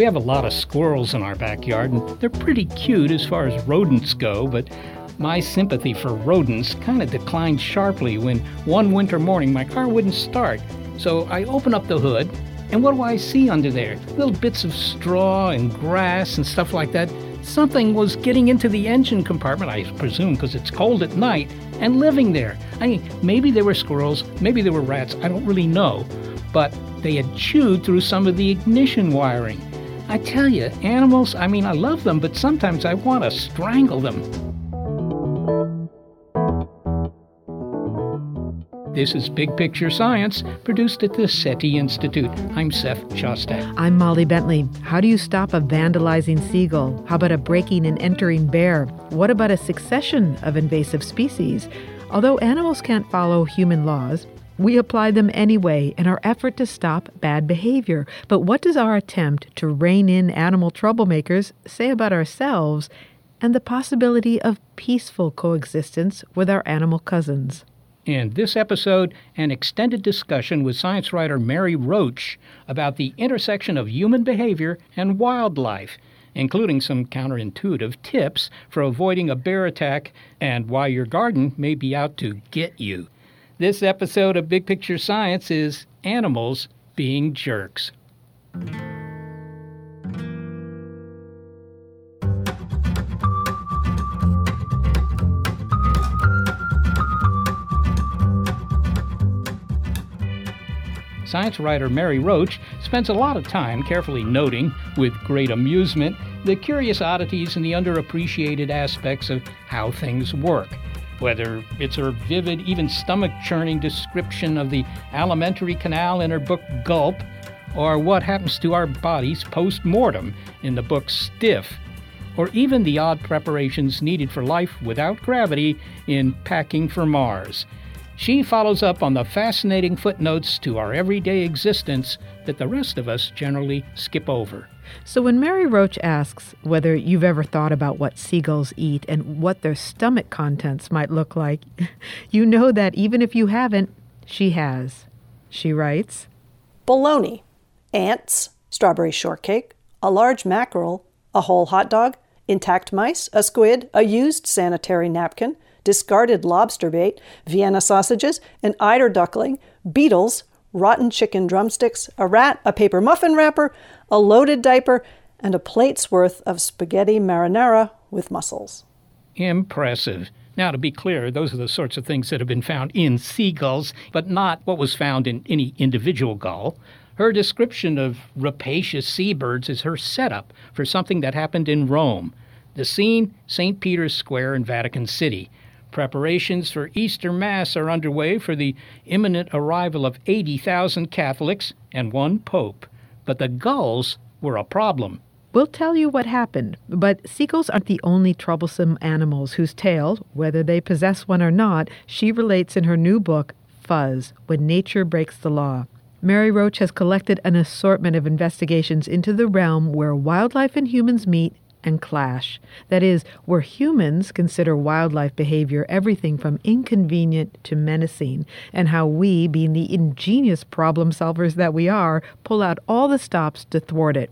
We have a lot of squirrels in our backyard, and they're pretty cute as far as rodents go, but my sympathy for rodents kind of declined sharply when one winter morning my car wouldn't start. So I open up the hood, and what do I see under there? Little bits of straw and grass and stuff like that. Something was getting into the engine compartment, I presume, because it's cold at night, and living there. I mean, maybe they were squirrels, maybe they were rats, I don't really know. But they had chewed through some of the ignition wiring. I tell you, animals, I mean, I love them, but sometimes I want to strangle them. This is Big Picture Science, produced at the SETI Institute. I'm Seth Shostak. I'm Molly Bentley. How do you stop a vandalizing seagull? How about a breaking and entering bear? What about a succession of invasive species? Although animals can't follow human laws, we apply them anyway in our effort to stop bad behavior. But what does our attempt to rein in animal troublemakers say about ourselves and the possibility of peaceful coexistence with our animal cousins? In this episode, an extended discussion with science writer Mary Roach about the intersection of human behavior and wildlife, including some counterintuitive tips for avoiding a bear attack and why your garden may be out to get you. This episode of Big Picture Science is Animals Being Jerks. Science writer Mary Roach spends a lot of time carefully noting, with great amusement, the curious oddities and the underappreciated aspects of how things work whether it's her vivid, even stomach churning description of the alimentary canal in her book Gulp, or what happens to our bodies post mortem in the book Stiff, or even the odd preparations needed for life without gravity in Packing for Mars. She follows up on the fascinating footnotes to our everyday existence that the rest of us generally skip over. So, when Mary Roach asks whether you've ever thought about what seagulls eat and what their stomach contents might look like, you know that even if you haven't, she has. She writes Bologna, ants, strawberry shortcake, a large mackerel, a whole hot dog, intact mice, a squid, a used sanitary napkin, discarded lobster bait, Vienna sausages, an eider duckling, beetles, rotten chicken drumsticks, a rat, a paper muffin wrapper, a loaded diaper, and a plate's worth of spaghetti marinara with mussels. Impressive. Now, to be clear, those are the sorts of things that have been found in seagulls, but not what was found in any individual gull. Her description of rapacious seabirds is her setup for something that happened in Rome. The scene, St. Peter's Square in Vatican City. Preparations for Easter Mass are underway for the imminent arrival of 80,000 Catholics and one Pope. But the gulls were a problem. We'll tell you what happened, but seagulls aren't the only troublesome animals whose tail, whether they possess one or not, she relates in her new book, Fuzz When Nature Breaks the Law. Mary Roach has collected an assortment of investigations into the realm where wildlife and humans meet and clash. That is, where humans consider wildlife behavior everything from inconvenient to menacing, and how we, being the ingenious problem solvers that we are, pull out all the stops to thwart it.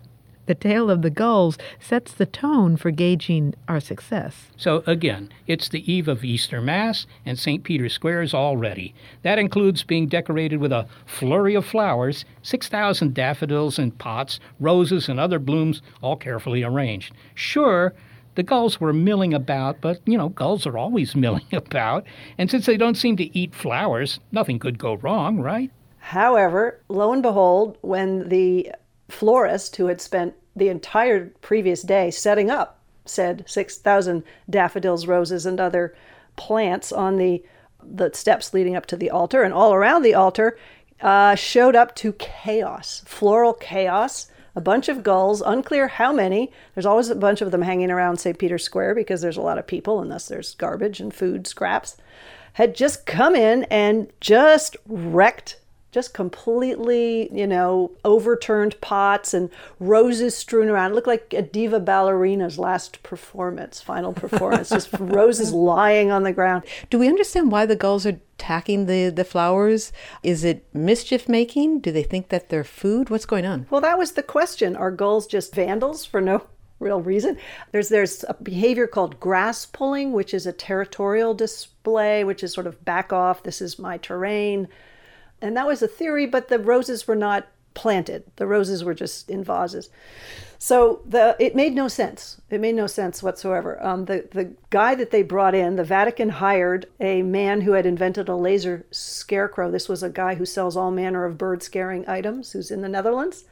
The tale of the gulls sets the tone for gauging our success. So again, it's the eve of Easter Mass, and St. Peter's Square is all ready. That includes being decorated with a flurry of flowers, 6,000 daffodils in pots, roses, and other blooms, all carefully arranged. Sure, the gulls were milling about, but you know, gulls are always milling about, and since they don't seem to eat flowers, nothing could go wrong, right? However, lo and behold, when the florist who had spent the entire previous day setting up said 6,000 daffodils, roses, and other plants on the the steps leading up to the altar and all around the altar uh, showed up to chaos, floral chaos. A bunch of gulls, unclear how many. There's always a bunch of them hanging around St. Peter's Square because there's a lot of people, unless there's garbage and food scraps, had just come in and just wrecked just completely, you know, overturned pots and roses strewn around. It looked like a diva ballerina's last performance, final performance, just roses lying on the ground. Do we understand why the gulls are attacking the, the flowers? Is it mischief making? Do they think that they're food? What's going on? Well, that was the question. Are gulls just vandals for no real reason? There's there's a behavior called grass pulling, which is a territorial display, which is sort of back off, this is my terrain and that was a theory, but the roses were not planted. The roses were just in vases. So the it made no sense. It made no sense whatsoever. Um, the the guy that they brought in, the Vatican hired a man who had invented a laser scarecrow. This was a guy who sells all manner of bird scaring items, who's in the Netherlands.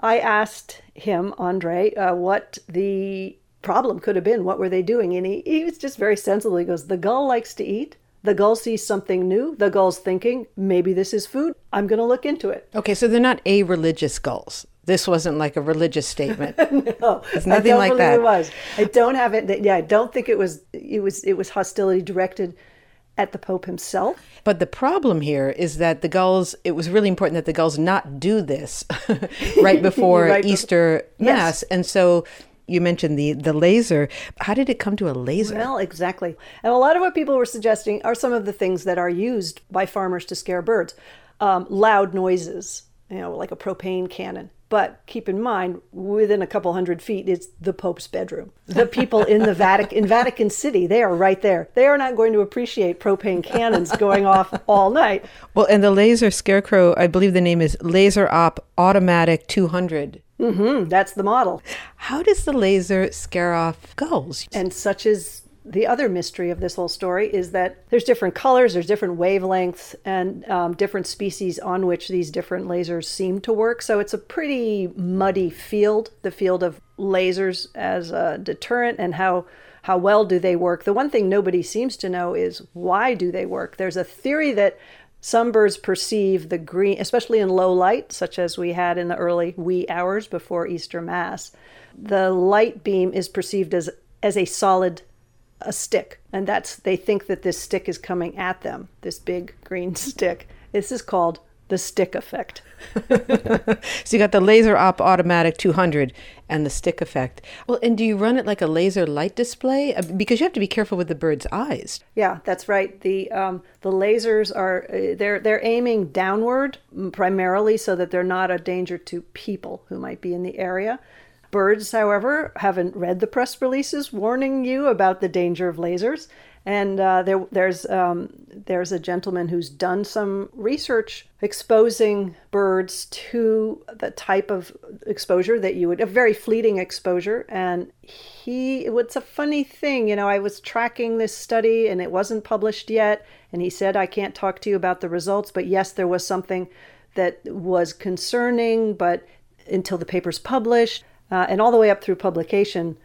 I asked him, Andre, uh, what the problem could have been. What were they doing? And he, he was just very sensible. He goes, "The gull likes to eat." The gull sees something new. The gull's thinking, maybe this is food. I'm going to look into it. Okay, so they're not a religious gulls. This wasn't like a religious statement. no, it's nothing I don't like believe that. It was. I don't have it. Yeah, I don't think it was. It was. It was hostility directed at the Pope himself. But the problem here is that the gulls. It was really important that the gulls not do this right before Right Easter Mass, Yes. and so you mentioned the the laser. How did it come to a laser? Well, exactly. And a lot of what people were suggesting are some of the things that are used by farmers to scare birds. Um, loud noises, you know, like a propane cannon. But keep in mind, within a couple hundred feet is the Pope's bedroom. The people in the Vatican, in Vatican City, they are right there. They are not going to appreciate propane cannons going off all night. Well, and the laser scarecrow, I believe the name is Laser Op Automatic 200. Hmm that's the model. How does the laser scare off gulls? And such is the other mystery of this whole story is that there's different colors, there's different wavelengths, and um, different species on which these different lasers seem to work. So it's a pretty muddy field, the field of lasers as a deterrent and how how well do they work. The one thing nobody seems to know is why do they work. There's a theory that some birds perceive the green, especially in low light, such as we had in the early wee hours before Easter Mass. The light beam is perceived as as a solid a stick and that's they think that this stick is coming at them this big green stick this is called the stick effect So you got the Laser Op Automatic 200 and the stick effect. Well, and do you run it like a laser light display? Uh, Because you have to be careful with the bird's eyes. yeah that's right the um, the lasers are uh, they're they're aiming downward primarily so that they're not a danger to people who might be in the area birds however haven't read the press releases warning you about the danger of lasers and uh, there, there's um, there's a gentleman who's done some research exposing birds to the type of exposure that you would a very fleeting exposure. And he, it's a funny thing, you know. I was tracking this study and it wasn't published yet, and he said I can't talk to you about the results, but yes, there was something that was concerning, but until the paper's published, uh, and all the way up through publication,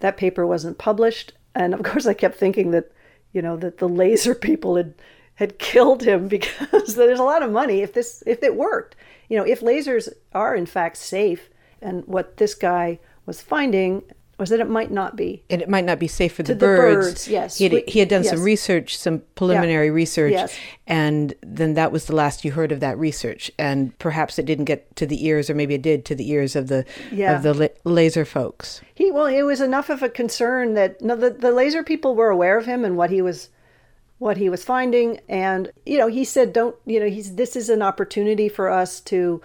that paper wasn't published. And of course, I kept thinking that, you know, that the laser people had had killed him because there's a lot of money if this if it worked. You know, if lasers are in fact safe, and what this guy was finding was that it might not be. And it might not be safe for the the birds. birds, yes. He had, We- he had done some research, some preliminary research, Yes. and then that was the last you heard of that research. And perhaps it didn't get to the ears, or maybe it did, to the ears of the Yeah. of the la- laser folks. He well, it was enough of a concern that no, the, the laser people were aware of him and what he was what he was finding and you know he said don't you know he's this is an opportunity for us to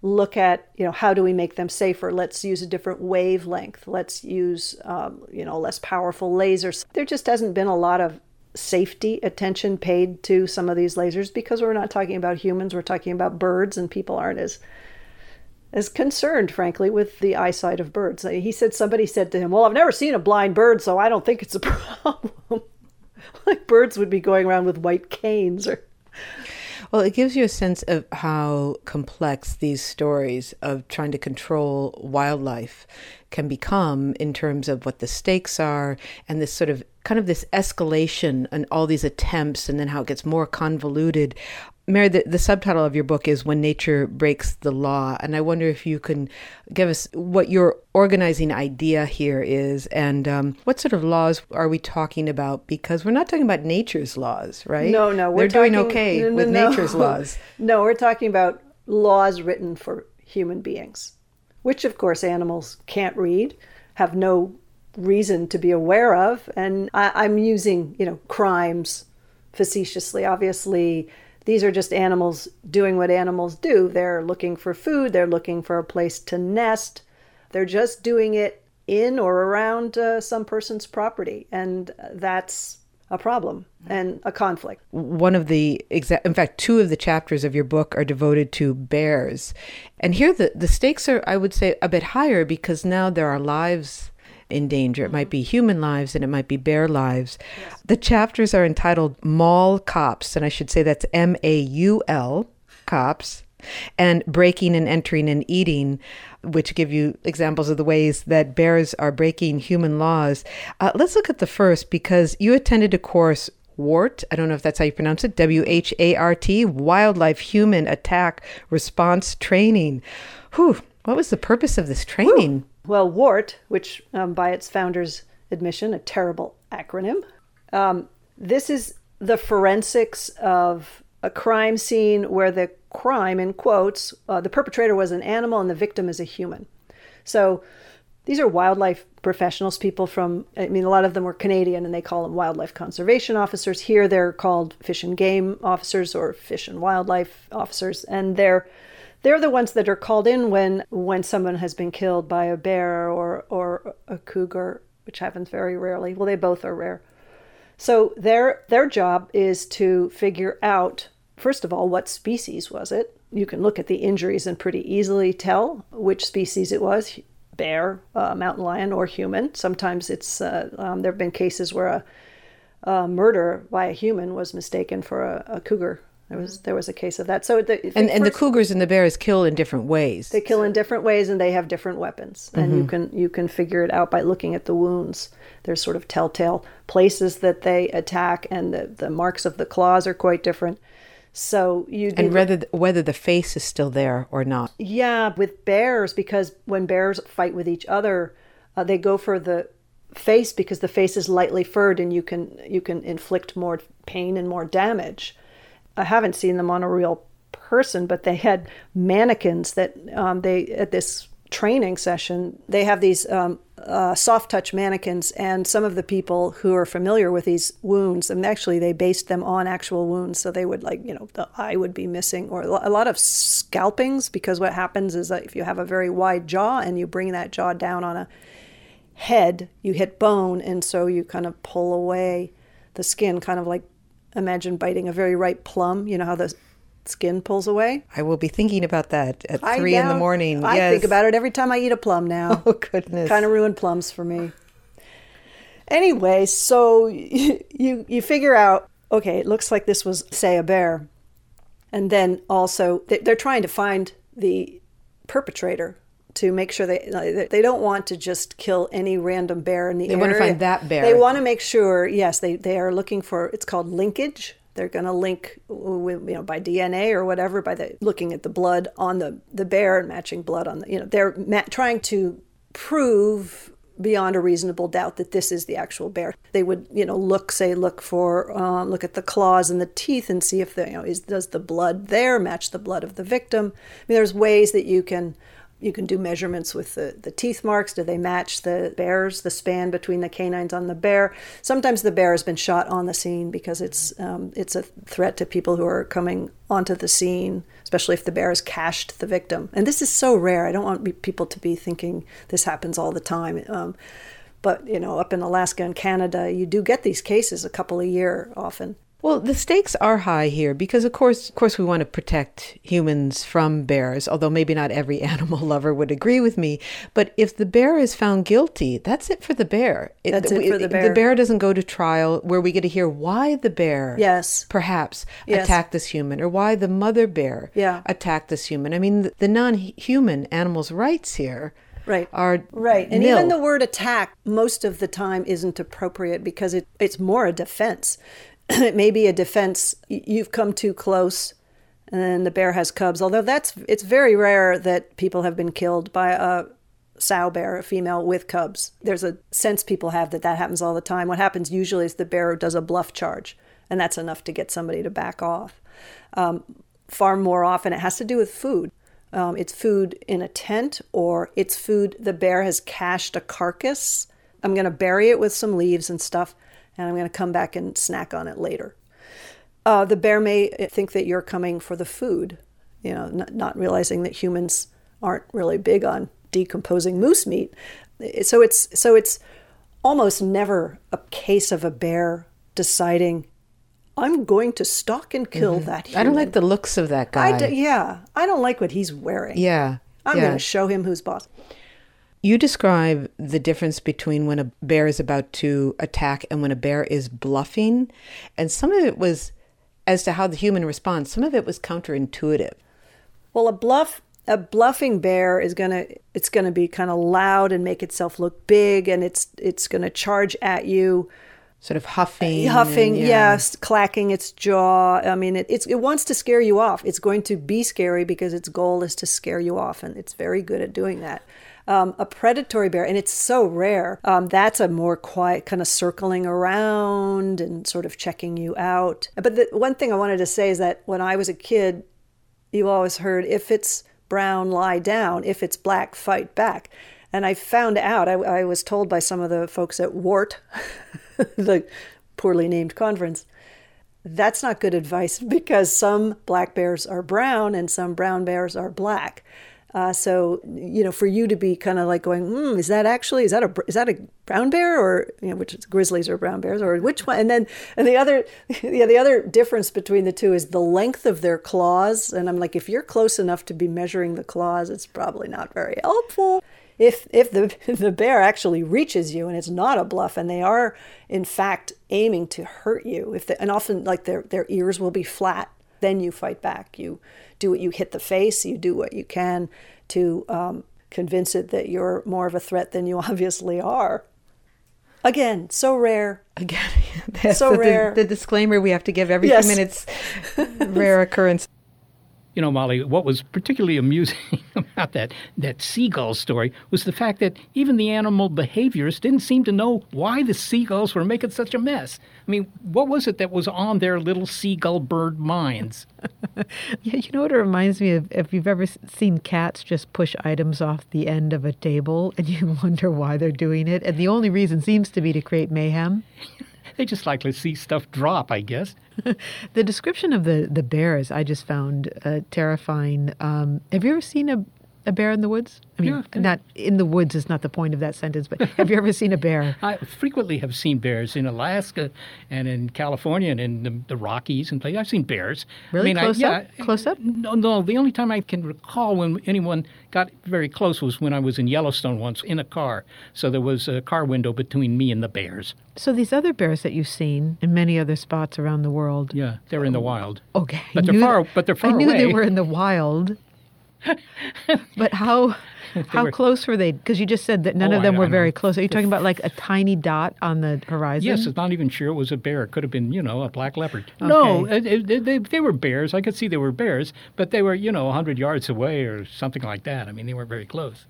look at you know how do we make them safer? Let's use a different wavelength. Let's use um, you know less powerful lasers. There just hasn't been a lot of safety attention paid to some of these lasers because we're not talking about humans. We're talking about birds and people aren't as as concerned frankly with the eyesight of birds. He said somebody said to him well i've never seen a blind bird so i don't think it's a problem. Like birds would be going around with white canes or well, it gives you a sense of how complex these stories of trying to control wildlife can become in terms of what the stakes are and this sort of kind of this escalation and all these attempts and then how it gets more convoluted Mary, the, the, subtitle of your book is When Nature Breaks the Law. And I wonder if you can give us what your organizing idea here is and um, what sort of laws are we talking about? Because we're not talking about nature's laws, right? No, no. We're They're doing okay no, no, with no. nature's laws. No, we're talking about laws written for human beings, which, of course, animals can't read, have no reason to be aware of. And I, I'm using, you know, crimes facetiously. Obviously, these are just animals doing what animals do. They're looking for food, they're looking for a place to nest. They're just doing it in or around uh, some person's property. And that's a problem and a conflict. One of the exact, in fact, two of the chapters of your book are devoted to bears. And here the, the stakes are, I would say, a bit higher because now there are lives in danger. It might be human lives and it might be bear lives. Yes. The chapters are entitled Maul Cops, and I should say that's M A U L, cops, and breaking and entering and eating, which give you examples of the ways that bears are breaking human laws. Uh, let's look at the first because you attended a course WART, I don't know if that's how you pronounce it, W H A R T, Wildlife Human Attack Response Training. Whew, what was the purpose of this training? Well, WART, which um, by its founder's admission, a terrible acronym, um, this is the forensics of a crime scene where the crime, in quotes, uh, the perpetrator was an animal and the victim is a human. So these are wildlife professionals, people from, I mean, a lot of them were Canadian and they call them wildlife conservation officers. Here they're called fish and game officers or fish and wildlife officers. And they're they're the ones that are called in when when someone has been killed by a bear or or a cougar, which happens very rarely. Well, they both are rare. So their their job is to figure out first of all what species was it. You can look at the injuries and pretty easily tell which species it was: bear, uh, mountain lion, or human. Sometimes it's uh, um, there have been cases where a, a, murder by a human was mistaken for a, a cougar there was there was a case of that. So the, and and the cougars and the bears kill in different ways. They kill in different ways, and they have different weapons. And mm-hmm. you can you can figure it out by looking at the wounds. There's sort of telltale places that they attack, and the, the marks of the claws are quite different. So you and whether whether the face is still there or not. Yeah, with bears because when bears fight with each other, uh, they go for the face because the face is lightly furred, and you can you can inflict more pain and more damage. I haven't seen them on a real person, but they had mannequins that um, they at this training session they have these um, uh, soft touch mannequins and some of the people who are familiar with these wounds and actually they based them on actual wounds so they would like you know the eye would be missing or a lot of scalpings because what happens is that if you have a very wide jaw and you bring that jaw down on a head you hit bone and so you kind of pull away the skin kind of like imagine biting a very ripe plum. You know how the skin pulls away? I will be thinking about that at three in the morning. I yes. think about it every time I eat a plum now. Oh, goodness. Kind of ruined plums for me. Anyway, so you, you, you figure out okay, it looks like this was, say, a bear. And then also, they're trying to find the perpetrator to make sure they they don't want to just kill any random bear in the they area. They want to find that bear. They want to make sure. Yes, they they are looking for. It's called linkage. They're going to link, with, you know, by DNA or whatever, by the looking at the blood on the the bear and matching blood on the. You know, they're ma- trying to prove beyond a reasonable doubt that this is the actual bear. They would, you know, look, say, look for, uh, look at the claws and the teeth and see if the, you know, is does the blood there match the blood of the victim. I mean, there's ways that you can You can do measurements with the, the teeth marks. Do they match the bears, the span between the canines on the bear? Sometimes the bear has been shot on the scene because it's um, it's a threat to people who are coming onto the scene, especially if the bear has cached the victim. And this is so rare. I don't want people to be thinking this happens all the time. Um, but you know, up in Alaska and Canada, you do get these cases a couple a year often. Well, the stakes are high here because, of course, of course, we want to protect humans from bears. Although maybe not every animal lover would agree with me, but if the bear is found guilty, that's it for the bear. That's it, it for the bear. The bear doesn't go to trial where we get to hear why the bear, yes, perhaps yes. attacked this human, or why the mother bear, yeah. attacked this human. I mean, the, the non-human animals' rights here right are right and nil. even the word attack most of the time isn't appropriate because it, it's more a defense it may be a defense you've come too close and then the bear has cubs. Although that's it's very rare that people have been killed by a sow bear a female with cubs. There's a sense people have that that happens all the time. What happens usually is the bear does a bluff charge and that's enough to get somebody to back off um, far more often. It has to do with food. Um, it's food in a tent or it's food the bear has cached a carcass. I'm going to bury it with some leaves and stuff and I'm going to come back and snack on it later. Uh, the bear may think that you're coming for the food, you know, not, not realizing that humans aren't really big on decomposing moose meat. So it's so it's almost never a case of a bear deciding I'm going to stalk and kill mm-hmm. that human. I don't like the looks of that guy. I do, yeah, I don't like what he's wearing. Yeah. I'm yeah. going to show him who's boss. You describe the difference between when a bear is about to attack and when a bear is bluffing. And some of it was as to how the human responds, some of it was counterintuitive. Well, a bluff a bluffing bear is going to it's going to be kind of loud and make itself look big and it's it's going to charge at you sort of huffing huffing and, yeah. yes clacking its jaw i mean it, it wants to scare you off it's going to be scary because its goal is to scare you off and it's very good at doing that um, a predatory bear, and it's so rare, um, that's a more quiet kind of circling around and sort of checking you out. But the one thing I wanted to say is that when I was a kid, you always heard if it's brown, lie down, if it's black, fight back. And I found out, I, I was told by some of the folks at WART, the poorly named conference, that's not good advice because some black bears are brown and some brown bears are black. Uh, so you know, for you to be kind of like going, mm, is that actually is that a is that a brown bear or you know, which is grizzlies or brown bears or which one? And then and the other yeah, the other difference between the two is the length of their claws. And I'm like, if you're close enough to be measuring the claws, it's probably not very helpful. If if the the bear actually reaches you and it's not a bluff and they are in fact aiming to hurt you, if the, and often like their their ears will be flat, then you fight back. You do what you hit the face, you do what you can to um, convince it that you're more of a threat than you obviously are. Again, so rare. Again, so the, rare. The, the, disclaimer we have to give every yes. few minutes rare occurrence you know, Molly, what was particularly amusing about that that seagull story was the fact that even the animal behaviorists didn't seem to know why the seagulls were making such a mess. I mean, what was it that was on their little seagull bird minds? yeah, you know what it reminds me of? If you've ever seen cats just push items off the end of a table and you wonder why they're doing it, and the only reason seems to be to create mayhem. They just like to see stuff drop, I guess. the description of the, the bears I just found uh, terrifying. Um, have you ever seen a, a bear in the woods? I mean, yeah, not in the woods is not the point of that sentence, but have you ever seen a bear? I frequently have seen bears in Alaska and in California and in the, the Rockies and places. I've seen bears. Really I mean, close I, up? Yeah, close up? No, no. The only time I can recall when anyone got very close was when I was in Yellowstone once in a car. So there was a car window between me and the bears. So these other bears that you've seen in many other spots around the world. Yeah, they're in the wild. Okay, but they're far. But they're far I knew away. they were in the wild. But how how were, close were they? Because you just said that none oh, of them I, were I very close. Are you talking about like a tiny dot on the horizon? Yes, I'm not even sure it was a bear. It could have been, you know, a black leopard. Okay. No, it, it, they, they were bears. I could see they were bears, but they were, you know, 100 yards away or something like that. I mean, they weren't very close.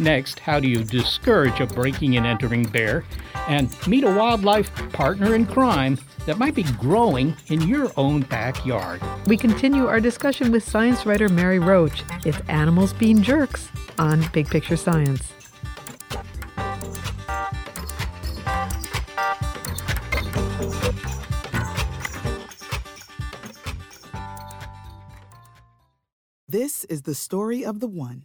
Next, how do you discourage a breaking and entering bear? and meet a wildlife partner in crime that might be growing in your own backyard. We continue our discussion with science writer Mary Roach. It's Animals Being Jerks on Big Picture Science. This is the story of the one.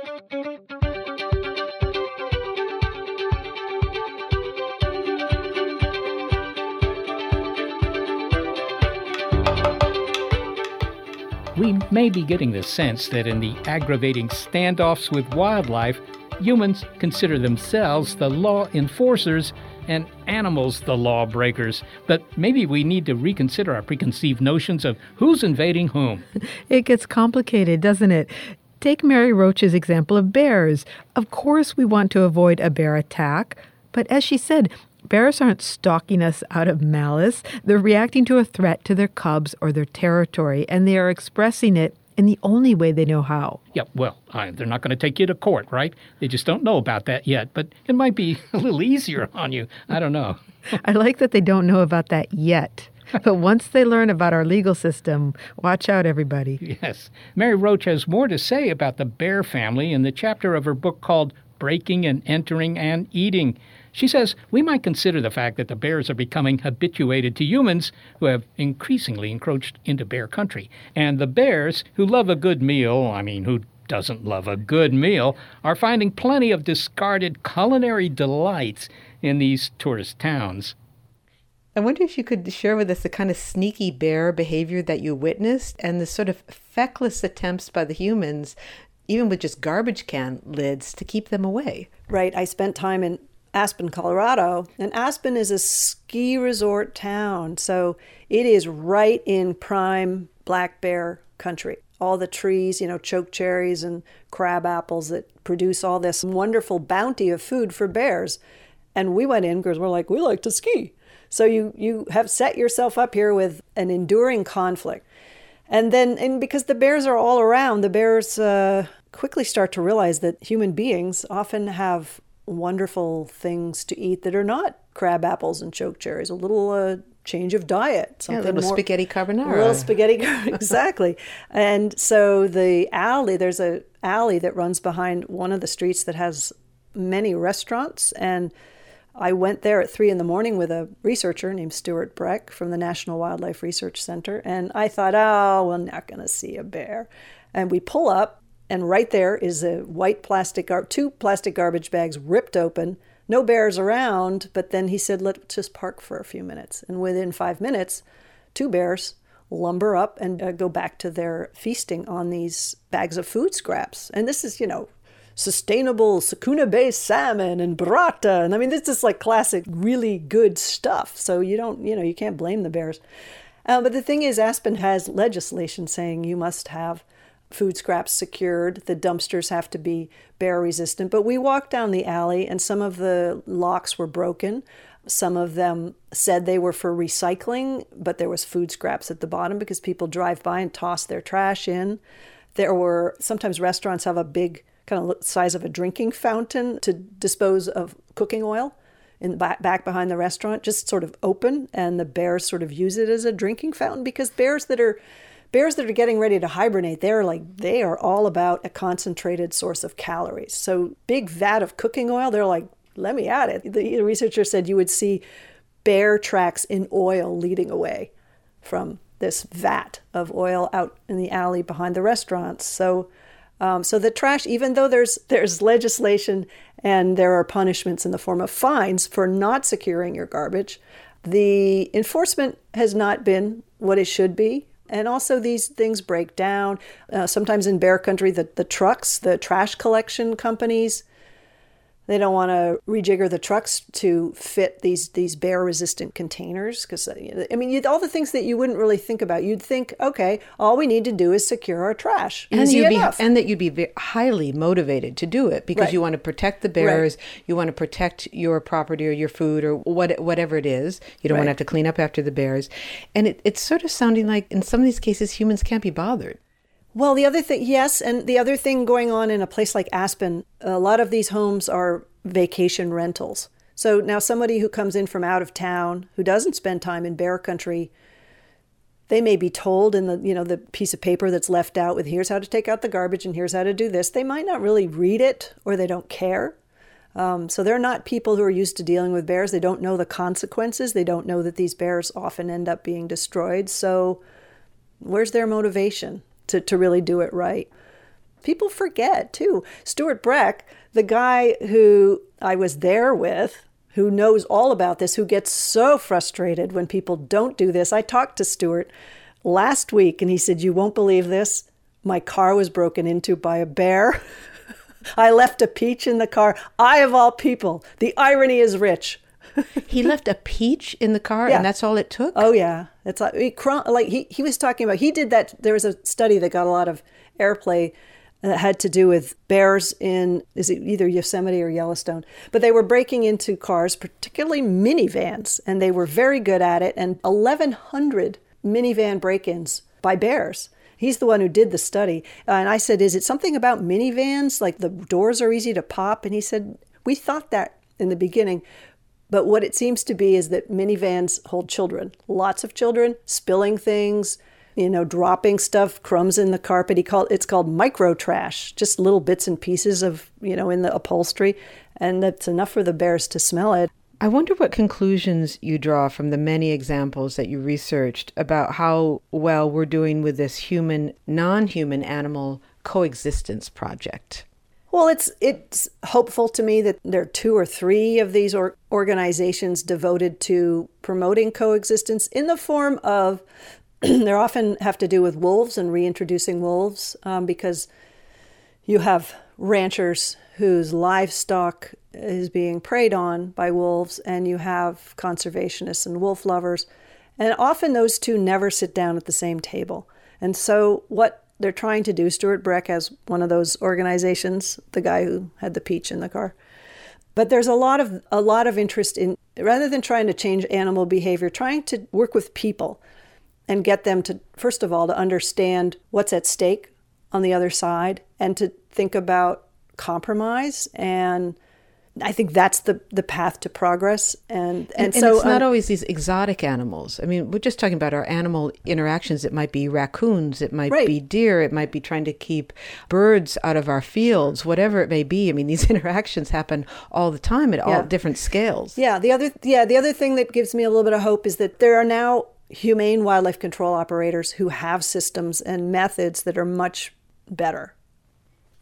We may be getting the sense that in the aggravating standoffs with wildlife, humans consider themselves the law enforcers and animals the lawbreakers. But maybe we need to reconsider our preconceived notions of who's invading whom. It gets complicated, doesn't it? Take Mary Roach's example of bears. Of course, we want to avoid a bear attack, but as she said, Bears aren't stalking us out of malice. They're reacting to a threat to their cubs or their territory, and they are expressing it in the only way they know how. Yeah, well, uh, they're not going to take you to court, right? They just don't know about that yet, but it might be a little easier on you. I don't know. I like that they don't know about that yet. But once they learn about our legal system, watch out, everybody. Yes. Mary Roach has more to say about the bear family in the chapter of her book called Breaking and Entering and Eating. She says we might consider the fact that the bears are becoming habituated to humans who have increasingly encroached into bear country. And the bears, who love a good meal, I mean, who doesn't love a good meal, are finding plenty of discarded culinary delights in these tourist towns. I wonder if you could share with us the kind of sneaky bear behavior that you witnessed and the sort of feckless attempts by the humans, even with just garbage can lids, to keep them away. Right. I spent time in Aspen, Colorado. And Aspen is a ski resort town. So it is right in prime black bear country. All the trees, you know, choke cherries and crab apples that produce all this wonderful bounty of food for bears. And we went in because we're like, we like to ski. So you you have set yourself up here with an enduring conflict. And then and because the bears are all around, the bears uh, quickly start to realize that human beings often have wonderful things to eat that are not crab apples and choke cherries. A little uh, change of diet, something yeah, a little more, spaghetti carbonara. A little spaghetti, exactly. and so the alley, there's a alley that runs behind one of the streets that has many restaurants and. I went there at three in the morning with a researcher named Stewart Breck from the National Wildlife Research Center, and I thought, oh, we're not going to see a bear. And we pull up, and right there is a white plastic, gar- two plastic garbage bags ripped open. No bears around, but then he said, let's just park for a few minutes. And within five minutes, two bears lumber up and uh, go back to their feasting on these bags of food scraps. And this is, you know, sustainable Skuna Bay salmon and burrata. And I mean, this is like classic, really good stuff. So you don't, you know, you can't blame the bears. Uh, but the thing is, Aspen has legislation saying you must have food scraps secured. The dumpsters have to be bear resistant. But we walked down the alley and some of the locks were broken. Some of them said they were for recycling, but there was food scraps at the bottom because people drive by and toss their trash in. There were sometimes restaurants have a big kind of size of a drinking fountain to dispose of cooking oil in back behind the restaurant, just sort of open, and the bears sort of use it as a drinking fountain because bears that are bears that are getting ready to hibernate, they're like they are all about a concentrated source of calories. So big vat of cooking oil, they're like, let me at it. The researcher said you would see bear tracks in oil leading away from this vat of oil out in the alley behind the restaurants. So um, so the trash, even though there's there's legislation and there are punishments in the form of fines for not securing your garbage, the enforcement has not been what it should be. And also, these things break down. Uh, sometimes in bear country, the, the trucks, the trash collection companies, They don't want to rejigger the trucks to fit these these bear resistant containers because uh, I mean all the things that you wouldn't really think about. You'd think, okay, all we need to do is secure our trash. And you'd enough. be and that you'd be highly motivated to do it because Right. you want to protect the bears, you want to protect your property or your food or what whatever it is. You don't want to have to clean up after the bears, and it, it's sort of sounding like in some of these cases humans can't be bothered. Well, the other thing, yes, and the other thing going on in a place like Aspen, a lot of these homes are vacation rentals. So now somebody who comes in from out of town who doesn't spend time in bear country, they may be told in the you know the piece of paper that's left out with here's how to take out the garbage and here's how to do this. They might not really read it or they don't care. Um, so they're not people who are used to dealing with bears. They don't know the consequences. They don't know that these bears often end up being destroyed. So where's their motivation to, to really do it right? People forget too. Stewart Breck, the guy who I was there with, who knows all about this, who gets so frustrated when people don't do this. I talked to Stewart last week and he said, You won't believe this. My car was broken into by a bear. I left a peach in the car. I, of all people, the irony is rich. He left a peach in the car, Yeah. and that's all it took. Oh yeah, it's like, he, like he, he was talking about. He did that. There was a study that got a lot of airplay that had to do with bears in is it either Yosemite or Yellowstone. But they were breaking into cars, particularly minivans, and they were very good at it. And 1,100 minivan break-ins by bears. He's the one who did the study. Uh, and I said, Is it something about minivans? Like the doors are easy to pop? And he said, We thought that in the beginning. But what it seems to be is that minivans hold children, lots of children, spilling things, you know, dropping stuff, crumbs in the carpet. He called it's called micro trash, just little bits and pieces of, you know, in the upholstery. And that's enough for the bears to smell it. I wonder what conclusions you draw from the many examples that you researched about how well we're doing with this human non human animal coexistence project. Well, it's it's hopeful to me that there are two or three of these or, organizations devoted to promoting coexistence in the form of they often have to do with wolves and reintroducing wolves um, because you have ranchers whose livestock is being preyed on by wolves, and you have conservationists and wolf lovers. And often those two never sit down at the same table. And so, what they're trying to do, Stewart Breck has one of those organizations, the guy who had the peach in the car. But there's a lot of a lot of interest in rather than trying to change animal behavior, trying to work with people and get them to first of all to understand what's at stake on the other side and to think about compromise and I think that's the the path to progress and and, And, so it's not um, always these exotic animals. I mean, we're just talking about our animal interactions. It might be raccoons, it might Right. be deer, it might be trying to keep birds out of our fields, whatever it may be. I mean, these interactions happen all the time at all different scales. Yeah, the other yeah, the other thing that gives me a little bit of hope is that there are now humane wildlife control operators who have systems and methods that are much better.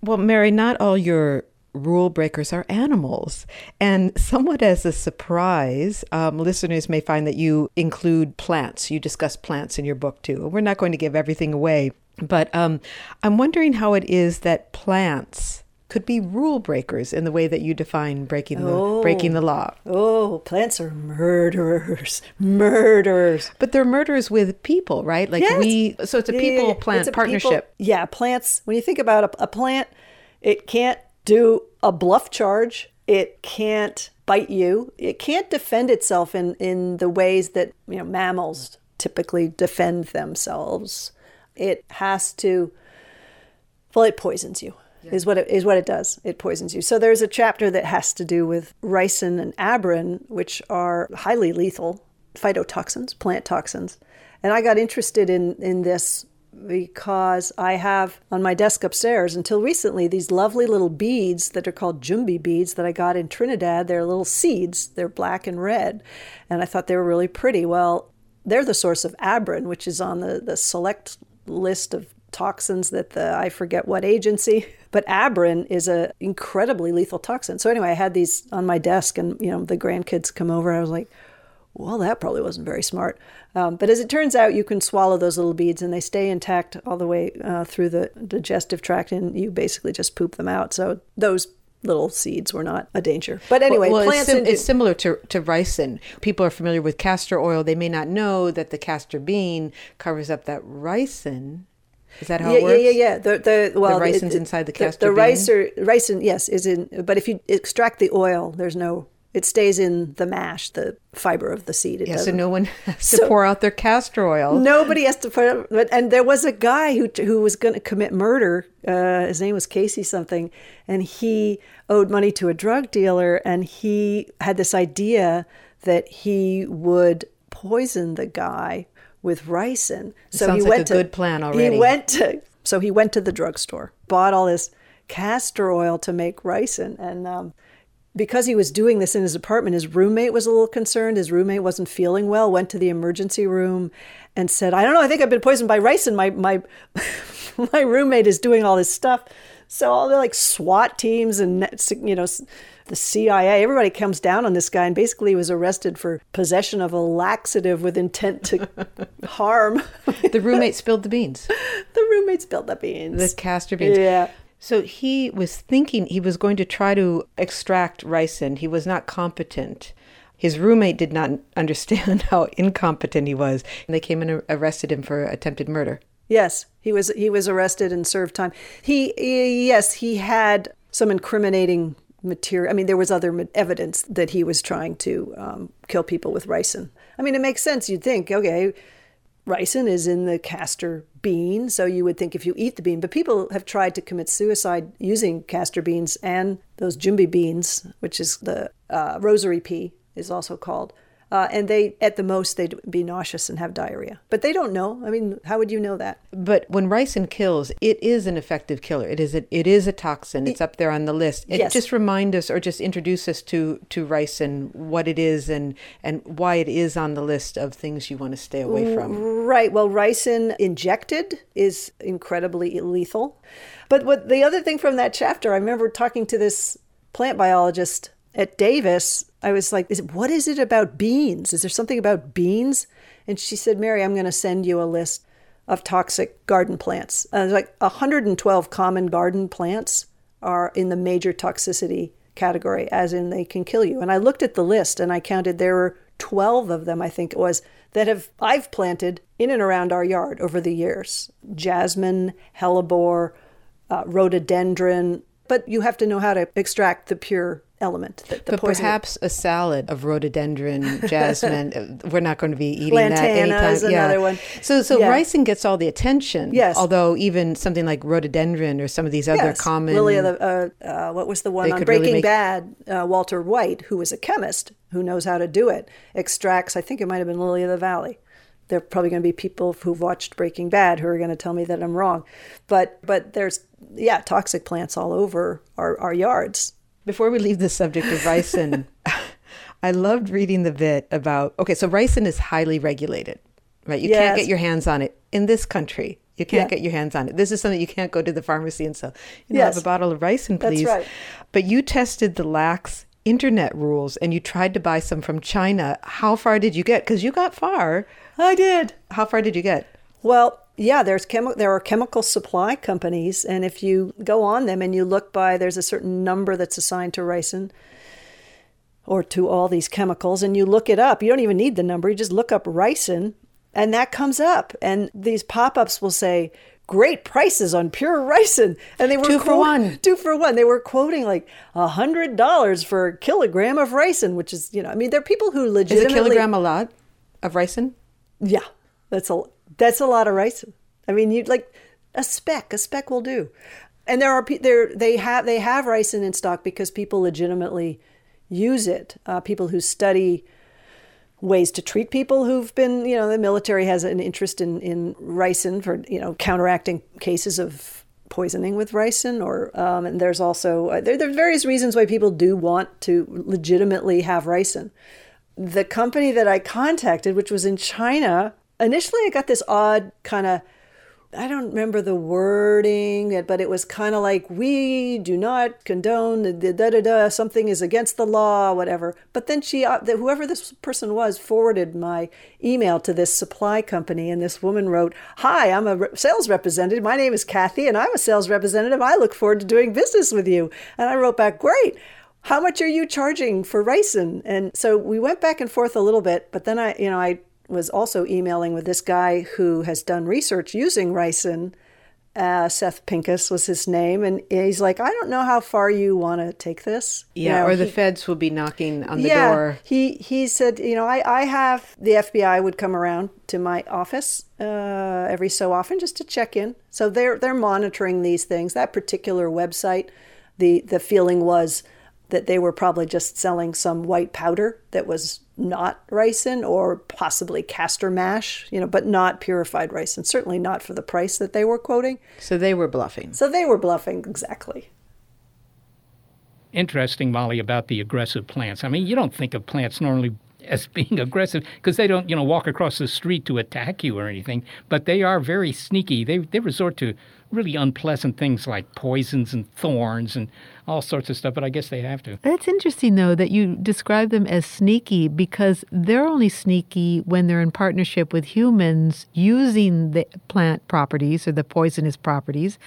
Well, Mary, not all your rule breakers are animals. And somewhat as a surprise, um, listeners may find that you include plants. You discuss plants in your book too. We're not going to give everything away, but um, I'm wondering how it is that plants could be rule breakers in the way that you define breaking the breaking the law. Oh, plants are murderers, murderers. But they're murderers with people, right? Like Yes. we, so it's a people yeah. plant a people- partnership. yeah, plants. When you think about a, a plant, it can't do a bluff charge. It can't bite you. It can't defend itself in, in the ways that you know mammals typically defend themselves. It has to. Well, it poisons you. Is what it is. What it does. It poisons you. So there's a chapter that has to do with ricin and abrin, which are highly lethal phytotoxins, plant toxins. And I got interested in in this because I have on my desk upstairs until recently these lovely little beads that are called jumbi beads that I got in Trinidad. They're little seeds. They're black and red, and I thought they were really pretty. Well, they're the source of abrin, which is on the, the select list of toxins that the I forget what agency, but abrin is a incredibly lethal toxin. So anyway, I had these on my desk, and you know the grandkids come over. I was like, well, that probably wasn't very smart. Um, but as it turns out, you can swallow those little beads, and they stay intact all the way uh, through the digestive tract, and you basically just poop them out. So those little seeds were not a danger. But anyway, well, plants it's, sim- into- it's similar to, to ricin. People are familiar with castor oil. They may not know that the castor bean covers up that ricin. Is that how yeah, it works? Yeah, yeah, yeah. The the well, ricin's it- inside the The, castor the bean? rice or ricin, yes, is in. But if you extract the oil, there's no. It stays in the mash, the fiber of the seed. It Yeah, so no one has to pour out their castor oil. Nobody has to put and there was a guy who who was going to commit murder. Uh, his name was Casey something, and he owed money to a drug dealer, and he had this idea that he would poison the guy with ricin. So sounds he like went a to, good plan already. He went to so he went to the drugstore, bought all this castor oil to make ricin, and um, because he was doing this in his apartment, his roommate was a little concerned. His roommate wasn't feeling well, went to the emergency room and said, I don't know, I think I've been poisoned by ricin. My my my roommate is doing all this stuff. So all the like SWAT teams and you know the CIA, everybody comes down on this guy and basically he was arrested for possession of a laxative with intent to harm. The roommate spilled the beans, the roommate spilled the beans. the castor beans. Yeah. So he was thinking he was going to try to extract ricin. He was not competent. His roommate did not understand how incompetent he was, and they came and arrested him for attempted murder. Yes, he was he was arrested and served time. He, yes, he had some incriminating material. I mean, there was other evidence that he was trying to um, kill people with ricin. I mean, it makes sense. You'd think, okay, ricin is in the castor bean, so you would think if you eat the bean. But people have tried to commit suicide using castor beans and those jumbi beans, which is the uh, rosary pea, is also called. Uh, and they, at the most, they'd be nauseous and have diarrhea. But they don't know. I mean, how would you know that? But when ricin kills, it is an effective killer. It is a, it is a toxin. It's up there on the list. It Yes. just remind us or just introduce us to to ricin, what it is, and and why it is on the list of things you want to stay away from. Right. Well, ricin injected is incredibly lethal. But what the other thing from that chapter, I remember talking to this plant biologist at Davis. I was like, is, "What is it about beans? Is there something about beans?" And she said, "Mary, I'm going to send you a list of toxic garden plants. Uh, there's like 112 common garden plants are in the major toxicity category, as in they can kill you. And I looked at the list and I counted there were 12 of them, I think it was, that have I've planted in and around our yard over the years. Jasmine, hellebore, uh, rhododendron. But you have to know how to extract the pure element. The, the But poison- perhaps a salad of rhododendron, jasmine. uh, we're not going to be eating that Lantana anytime. is another one. So, so Yeah. ricin gets all the attention. Yes. Although even something like rhododendron or some of these other Yes. common. Lily of the, uh, uh, what was the one on could really Breaking make- Bad? Uh, Walter White, who was a chemist who knows how to do it, extracts. I think it might have been Lily of the Valley. There are probably going to be people who've watched Breaking Bad who are going to tell me that I'm wrong, but but there's yeah toxic plants all over our, our yards. Before we leave the subject of ricin, I loved reading the bit about. Okay, so ricin is highly regulated, right? You can't get your hands on it in this country. You can't Yeah. get your hands on it. This is something you can't go to the pharmacy and sell. You know, Yes. have a bottle of ricin, That's please. right. But you tested the lax internet rules and you tried to buy some from China. How far did you get? Because you got far. I did. How far did you get? Well, yeah, there's chemi- there are chemical supply companies, and if you go on them and you look by, there's a certain number that's assigned to ricin or to all these chemicals, and you look it up. You don't even need the number; you just look up ricin, and that comes up. And these pop-ups will say, "Great prices on pure ricin," and they were Two for quote- one. Two for one. They were quoting like a hundred dollars for a kilogram of ricin, which is you know, I mean, there are people who Is a kilogram a lot of ricin? yeah, that's a that's a lot of ricin. I mean, you like a speck. A speck will do. And there are there they have they have ricin in stock because people legitimately use it. Uh, people who study ways to treat people who've been you know the military has an interest in in ricin for you know counteracting cases of poisoning with ricin or um, and there's also uh, there, there are various reasons why people do want to legitimately have ricin the company that I contacted, which was in China, initially I got this odd kind of I don't remember the wording, but it was kind of like, we do not condone the da da da, something is against the law, whatever. But then she, uh, whoever this person was, forwarded my email to this supply company, and this woman wrote, Hi, I'm a sales representative. My name is Kathy, and I'm a sales representative. I look forward to doing business with you. And I wrote back, Great how much are you charging for ricin? And so we went back and forth a little bit, but then I, you know, I was also emailing with this guy who has done research using ricin. Uh, Seth Pincus was his name, and he's like, I don't know how far you want to take this. Yeah, you know, or the he, feds will be knocking on the yeah, door. He he said, you know, I, I have the FBI would come around to my office uh, every so often just to check in. So they're they're monitoring these things. That particular website, the the feeling was that they were probably just selling some white powder that was not ricin or possibly castor mash, you know, but not purified ricin, certainly not for the price that they were quoting. So they were bluffing. So they were bluffing, exactly. Interesting, Molly, about the aggressive plants. I mean, you don't think of plants normally as being aggressive because they don't, you know, walk across the street to attack you or anything, but they are very sneaky. They, they resort to really unpleasant things like poisons and thorns and all sorts of stuff, but I guess they have to. That's interesting, though, that you describe them as sneaky because they're only sneaky when they're in partnership with humans using the plant properties or the poisonous properties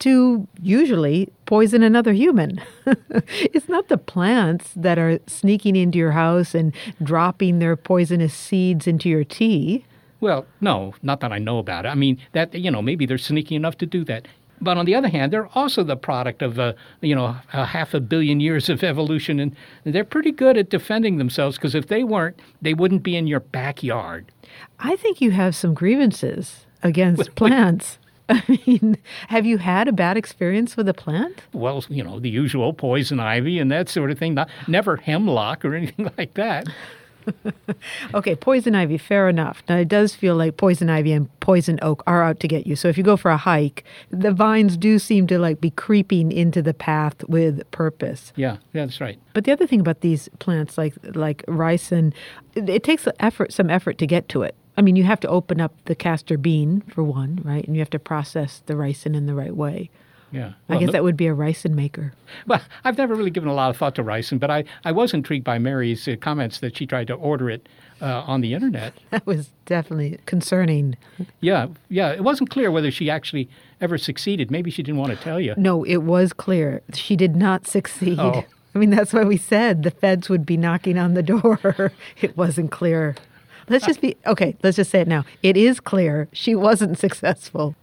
to usually poison another human. it's not the plants that are sneaking into your house and dropping their poisonous seeds into your tea. Well, no, not that I know about it. I mean, that you know, maybe they're sneaky enough to do that. But on the other hand, they're also the product of a you know a half a billion years of evolution, and they're pretty good at defending themselves. Because if they weren't, they wouldn't be in your backyard. I think you have some grievances against plants. I mean, have you had a bad experience with a plant? Well, you know, the usual poison ivy and that sort of thing. Not, never hemlock or anything like that. okay, poison ivy, fair enough. Now, it does feel like poison ivy and poison oak are out to get you. So if you go for a hike, the vines do seem to like be creeping into the path with purpose. Yeah, yeah, that's right. But the other thing about these plants, like like ricin, it, it takes effort, some effort to get to it. I mean, you have to open up the castor bean for one, right? And you have to process the ricin in the right way. Yeah. Well, I guess no, that would be a ricin maker. Well, I've never really given a lot of thought to ricin, but I, I was intrigued by Mary's uh, comments that she tried to order it uh, on the internet. That was definitely concerning. Yeah, yeah. It wasn't clear whether she actually ever succeeded. Maybe she didn't want to tell you. No, it was clear. She did not succeed. Oh. I mean, that's why we said the feds would be knocking on the door. it wasn't clear. Let's just be okay. Let's just say it now. It is clear she wasn't successful.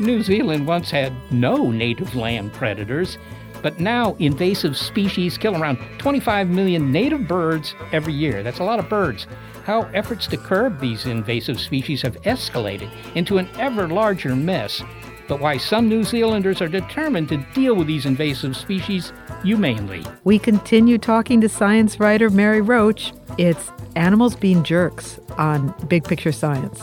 New Zealand once had no native land predators, but now invasive species kill around 25 million native birds every year. That's a lot of birds. How efforts to curb these invasive species have escalated into an ever larger mess, but why some New Zealanders are determined to deal with these invasive species humanely. We continue talking to science writer Mary Roach. It's Animals Being Jerks on Big Picture Science.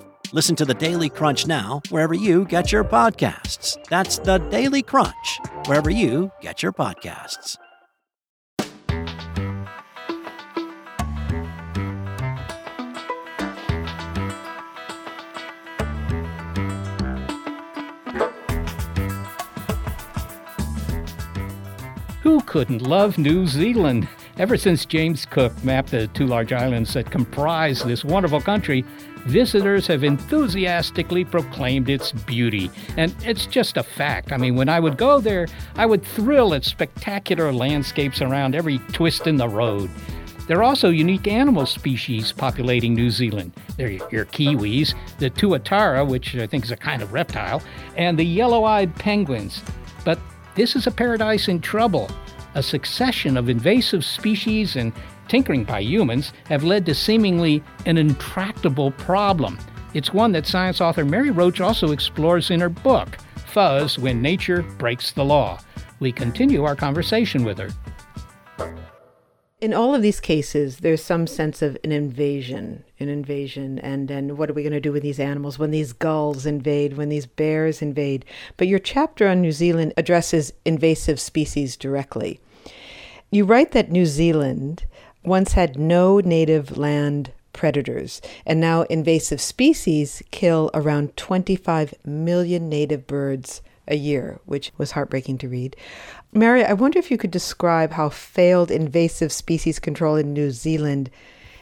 Listen to the Daily Crunch now, wherever you get your podcasts. That's the Daily Crunch, wherever you get your podcasts. Who couldn't love New Zealand? Ever since James Cook mapped the two large islands that comprise this wonderful country, visitors have enthusiastically proclaimed its beauty. And it's just a fact. I mean, when I would go there, I would thrill at spectacular landscapes around every twist in the road. There are also unique animal species populating New Zealand. There are your kiwis, the tuatara, which I think is a kind of reptile, and the yellow eyed penguins. But this is a paradise in trouble. A succession of invasive species and tinkering by humans have led to seemingly an intractable problem. It's one that science author Mary Roach also explores in her book, Fuzz When Nature Breaks the Law. We continue our conversation with her. In all of these cases, there's some sense of an invasion, an invasion, and then what are we going to do with these animals when these gulls invade, when these bears invade? But your chapter on New Zealand addresses invasive species directly. You write that New Zealand once had no native land predators, and now invasive species kill around 25 million native birds a year, which was heartbreaking to read. Mary, I wonder if you could describe how failed invasive species control in New Zealand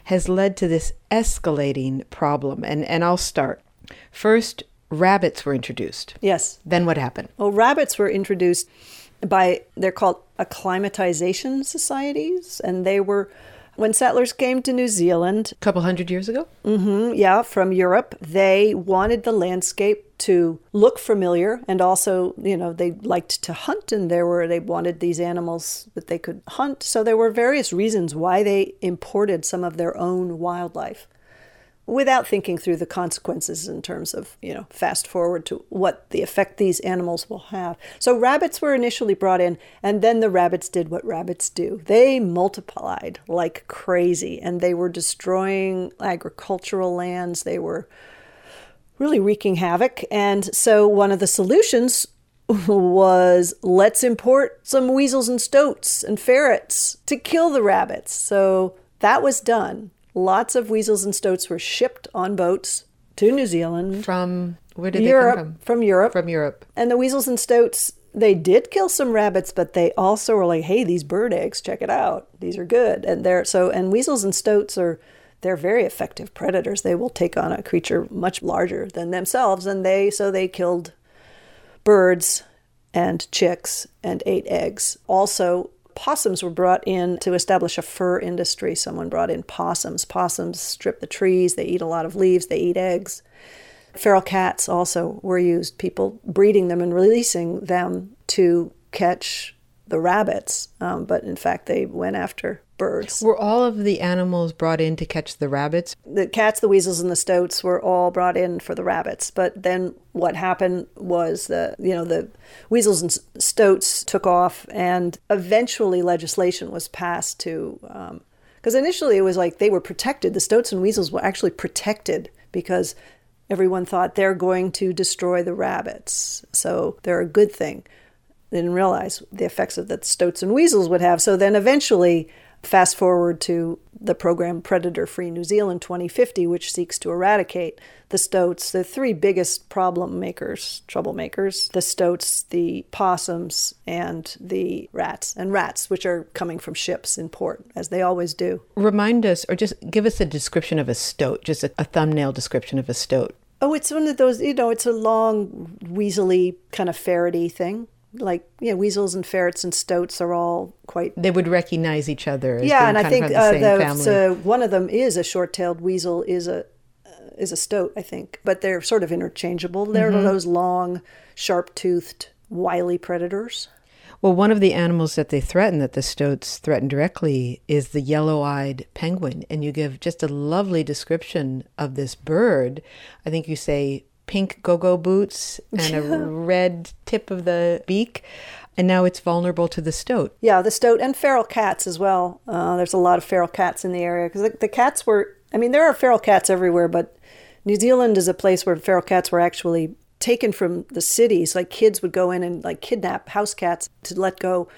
has led to this escalating problem. And, and I'll start. First, rabbits were introduced. Yes. Then what happened? Well, rabbits were introduced by, they're called acclimatization societies, and they were when settlers came to New Zealand, a couple hundred years ago, mm-hmm, yeah, from Europe, they wanted the landscape to look familiar, and also, you know, they liked to hunt, and there were they wanted these animals that they could hunt. So there were various reasons why they imported some of their own wildlife without thinking through the consequences in terms of, you know, fast forward to what the effect these animals will have. So rabbits were initially brought in, and then the rabbits did what rabbits do. They multiplied like crazy, and they were destroying agricultural lands. They were really wreaking havoc. And so one of the solutions was let's import some weasels and stoats and ferrets to kill the rabbits. So that was done. Lots of weasels and stoats were shipped on boats to New Zealand from where did Europe, they come from? From Europe. From Europe. And the weasels and stoats, they did kill some rabbits, but they also were like, "Hey, these bird eggs, check it out. These are good." And they're so and weasels and stoats are they're very effective predators. They will take on a creature much larger than themselves, and they so they killed birds and chicks and ate eggs. Also, possums were brought in to establish a fur industry. Someone brought in possums. Possums strip the trees, they eat a lot of leaves, they eat eggs. Feral cats also were used, people breeding them and releasing them to catch the rabbits, um, but in fact, they went after birds. Were all of the animals brought in to catch the rabbits? The cats, the weasels, and the stoats were all brought in for the rabbits. But then what happened was the you know the weasels and stoats took off, and eventually legislation was passed to. because um, initially it was like they were protected. The stoats and weasels were actually protected because everyone thought they're going to destroy the rabbits, so they're a good thing. They didn't realize the effects of that stoats and weasels would have. So then eventually, fast forward to the program Predator Free New Zealand 2050, which seeks to eradicate the stoats, the three biggest problem makers, troublemakers the stoats, the possums, and the rats. And rats, which are coming from ships in port, as they always do. Remind us, or just give us a description of a stoat, just a, a thumbnail description of a stoat. Oh, it's one of those, you know, it's a long, weaselly, kind of ferrety thing like you know weasels and ferrets and stoats are all quite they would recognize each other yeah and i think the uh, the, one of them is a short-tailed weasel is a uh, is a stoat i think but they're sort of interchangeable. They're mm-hmm. those long sharp-toothed wily predators. Well one of the animals that they threaten that the stoats threaten directly is the yellow-eyed penguin and you give just a lovely description of this bird. I think you say pink go-go boots and a red tip of the beak and now it's vulnerable to the stoat. Yeah, the stoat and feral cats as well. Uh, there's a lot of feral cats in the area because the, the, cats were. I mean, there are feral cats everywhere, but New Zealand is a place where feral cats were actually taken from the cities. Like kids would go in and like kidnap house cats to let go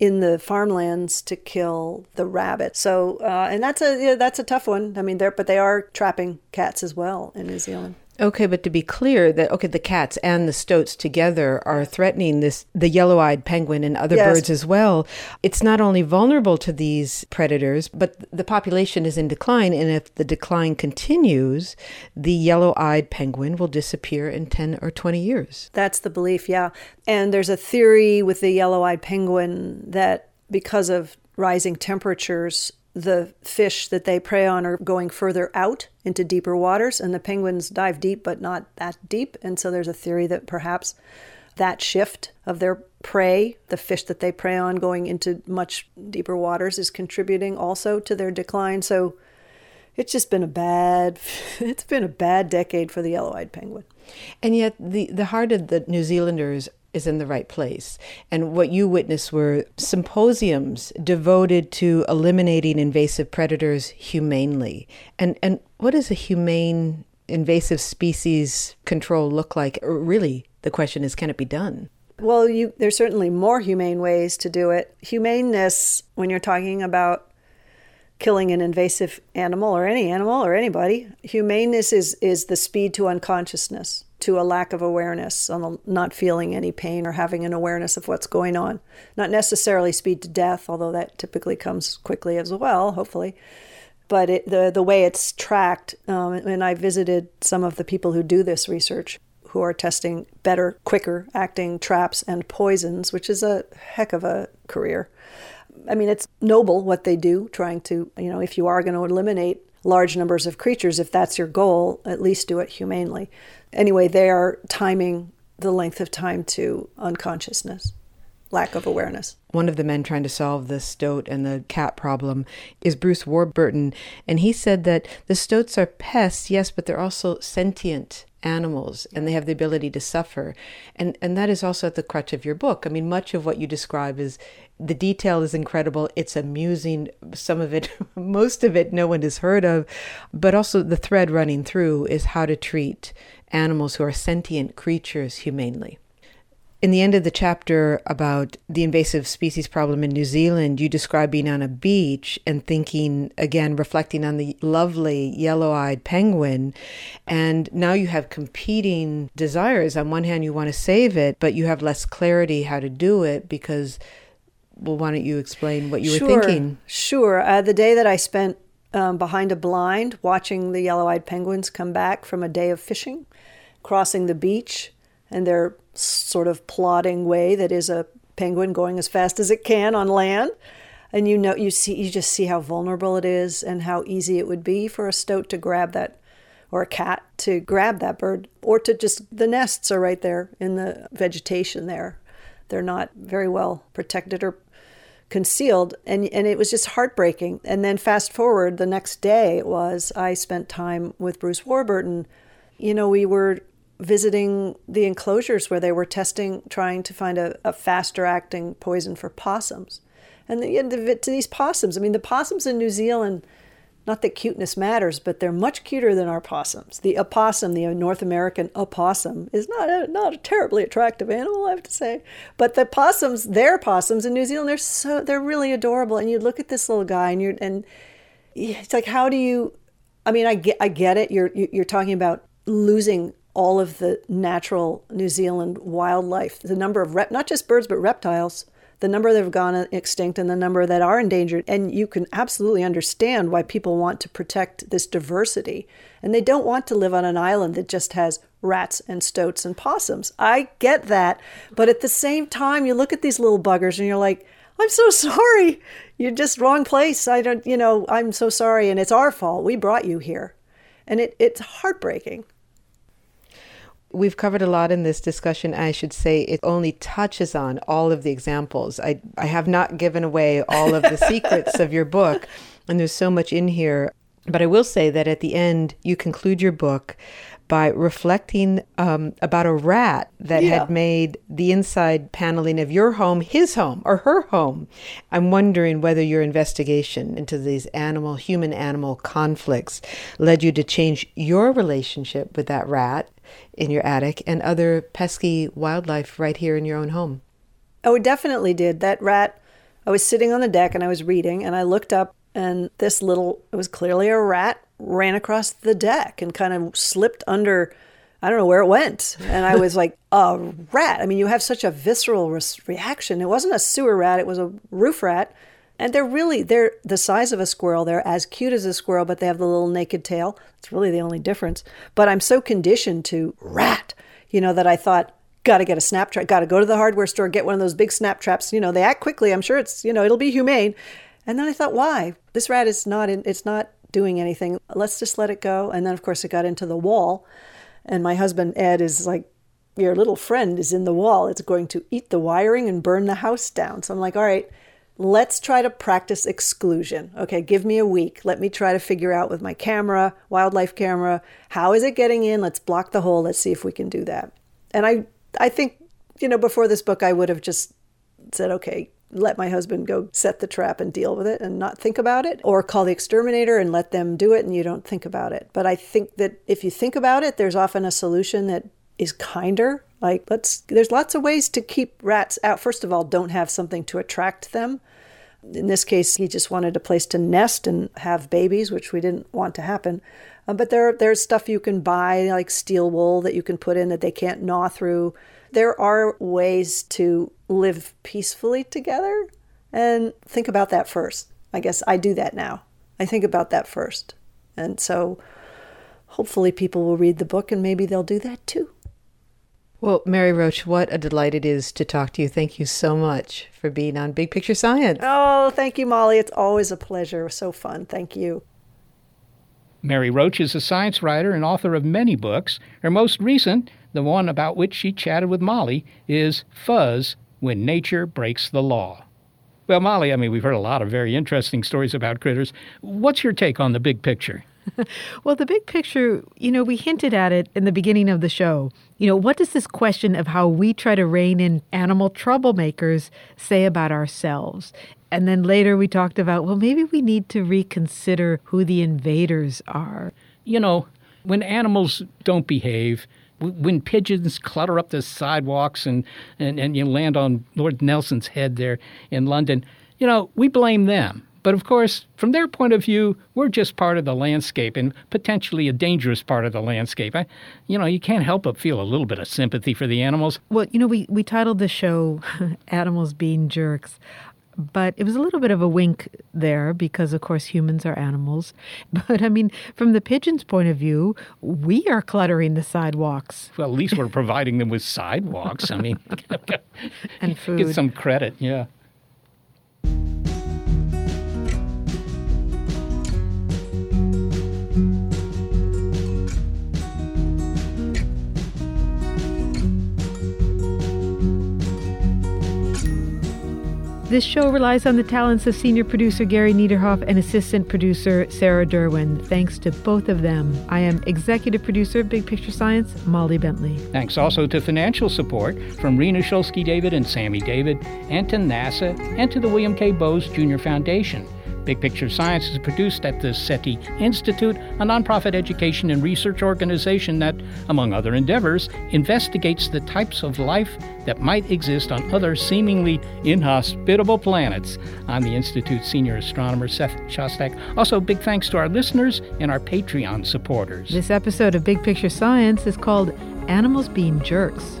in the farmlands to kill the rabbit. So, uh, and that's a yeah, that's a tough one. I mean, there, but they are trapping cats as well in New Zealand. Okay, but to be clear, that okay, the cats and the stoats together are threatening this the yellow-eyed penguin and other yes. birds as well. It's not only vulnerable to these predators, but the population is in decline, and if the decline continues, the yellow-eyed penguin will disappear in ten or twenty years. That's the belief, yeah. And there's a theory with the yellow-eyed penguin that because of rising temperatures, the fish that they prey on are going further out into deeper waters, and the penguins dive deep, but not that deep. And so there's a theory that perhaps that shift of their prey, the fish that they prey on going into much deeper waters, is contributing also to their decline. So it's just been a bad it's been a bad decade for the yellow-eyed penguin. And yet the the heart of the New Zealanders is in the right place. And what you witnessed were symposiums devoted to eliminating invasive predators humanely. And and what does a humane invasive species control look like? Really, the question is can it be done? Well, you, there's certainly more humane ways to do it. Humaneness, when you're talking about killing an invasive animal or any animal or anybody, humaneness is, is the speed to unconsciousness to a lack of awareness, on not feeling any pain or having an awareness of what's going on. Not necessarily speed to death, although that typically comes quickly as well, hopefully. But it, the the way it's tracked, um, and I visited some of the people who do this research, who are testing better, quicker acting traps and poisons, which is a heck of a career. I mean, it's noble what they do, trying to, you know, if you are going to eliminate large numbers of creatures, if that's your goal, at least do it humanely anyway, they are timing the length of time to unconsciousness, lack of awareness. One of the men trying to solve the stoat and the cat problem is Bruce Warburton, and he said that the stoats are pests, yes, but they're also sentient animals and they have the ability to suffer. And and that is also at the crutch of your book. I mean, much of what you describe is the detail is incredible. It's amusing. Some of it, most of it, no one has heard of. But also, the thread running through is how to treat animals who are sentient creatures humanely. In the end of the chapter about the invasive species problem in New Zealand, you describe being on a beach and thinking, again, reflecting on the lovely yellow eyed penguin. And now you have competing desires. On one hand, you want to save it, but you have less clarity how to do it because, well, why don't you explain what you sure, were thinking? Sure. Uh, the day that I spent um, behind a blind watching the yellow eyed penguins come back from a day of fishing crossing the beach and their sort of plodding way that is a penguin going as fast as it can on land. And you know you see you just see how vulnerable it is and how easy it would be for a stoat to grab that or a cat to grab that bird or to just the nests are right there in the vegetation there. They're not very well protected or concealed. And and it was just heartbreaking. And then fast forward the next day it was I spent time with Bruce Warburton. You know we were visiting the enclosures where they were testing, trying to find a, a faster acting poison for possums. And the, the, to these possums, I mean, the possums in New Zealand, not that cuteness matters, but they're much cuter than our possums. The opossum, the uh, North American opossum, is not a, not a terribly attractive animal, I have to say. But the possums, their possums in New Zealand, they're so they're really adorable. And you look at this little guy, and you're and it's like, how do you? I mean, I get I get it. You're you're talking about losing all of the natural New Zealand wildlife, the number of rep, not just birds but reptiles, the number that have gone extinct and the number that are endangered. And you can absolutely understand why people want to protect this diversity. And they don't want to live on an island that just has rats and stoats and possums. I get that. But at the same time, you look at these little buggers and you're like, I'm so sorry. You're just wrong place. I don't, you know, I'm so sorry. And it's our fault. We brought you here. And it, it's heartbreaking we've covered a lot in this discussion. I should say it only touches on all of the examples. I, I have not given away all of the secrets of your book, and there's so much in here. But I will say that at the end, you conclude your book by reflecting um, about a rat that yeah. had made the inside paneling of your home his home or her home. I'm wondering whether your investigation into these animal, human animal conflicts led you to change your relationship with that rat in your attic and other pesky wildlife right here in your own home. Oh, it definitely did. That rat, I was sitting on the deck and I was reading and I looked up and this little, it was clearly a rat, ran across the deck and kind of slipped under, I don't know where it went. And I was like, a rat. I mean, you have such a visceral re- reaction. It wasn't a sewer rat, it was a roof rat. And they're really they're the size of a squirrel. They're as cute as a squirrel, but they have the little naked tail. It's really the only difference. But I'm so conditioned to rat, you know, that I thought, gotta get a snap trap, gotta go to the hardware store, get one of those big snap traps. You know, they act quickly. I'm sure it's, you know, it'll be humane. And then I thought, why? This rat is not in, it's not doing anything. Let's just let it go. And then of course it got into the wall. And my husband Ed is like, your little friend is in the wall. It's going to eat the wiring and burn the house down. So I'm like, all right, let's try to practice exclusion. Okay, give me a week. Let me try to figure out with my camera, wildlife camera, how is it getting in? Let's block the hole. Let's see if we can do that. And I I think, you know, before this book I would have just said, okay, let my husband go set the trap and deal with it and not think about it, or call the exterminator and let them do it and you don't think about it. But I think that if you think about it, there's often a solution that is kinder. Like let's there's lots of ways to keep rats out. First of all, don't have something to attract them. In this case, he just wanted a place to nest and have babies, which we didn't want to happen. Uh, but there there's stuff you can buy like steel wool that you can put in that they can't gnaw through. There are ways to live peacefully together and think about that first. I guess I do that now. I think about that first. And so hopefully people will read the book and maybe they'll do that too. Well, Mary Roach, what a delight it is to talk to you. Thank you so much for being on Big Picture Science. Oh, thank you, Molly. It's always a pleasure. So fun. Thank you. Mary Roach is a science writer and author of many books. Her most recent, the one about which she chatted with Molly, is Fuzz When Nature Breaks the Law. Well, Molly, I mean, we've heard a lot of very interesting stories about critters. What's your take on the big picture? well, the big picture, you know, we hinted at it in the beginning of the show. You know, what does this question of how we try to rein in animal troublemakers say about ourselves? And then later we talked about, well, maybe we need to reconsider who the invaders are. You know, when animals don't behave, when pigeons clutter up the sidewalks and, and, and you land on Lord Nelson's head there in London, you know, we blame them. But of course, from their point of view, we're just part of the landscape and potentially a dangerous part of the landscape. I, you know, you can't help but feel a little bit of sympathy for the animals. Well, you know, we, we titled the show Animals Being Jerks. But it was a little bit of a wink there because, of course, humans are animals. But I mean, from the pigeon's point of view, we are cluttering the sidewalks. Well, at least we're providing them with sidewalks. I mean, and food. Get some credit, yeah. This show relies on the talents of senior producer Gary Niederhoff and assistant producer Sarah Derwin. Thanks to both of them. I am executive producer of Big Picture Science, Molly Bentley. Thanks also to financial support from Rena Shulsky David and Sammy David, and to NASA, and to the William K. Bowes Jr. Foundation. Big Picture Science is produced at the SETI Institute, a nonprofit education and research organization that, among other endeavors, investigates the types of life that might exist on other seemingly inhospitable planets. I'm the Institute's senior astronomer, Seth Shostak. Also, big thanks to our listeners and our Patreon supporters. This episode of Big Picture Science is called Animals Being Jerks.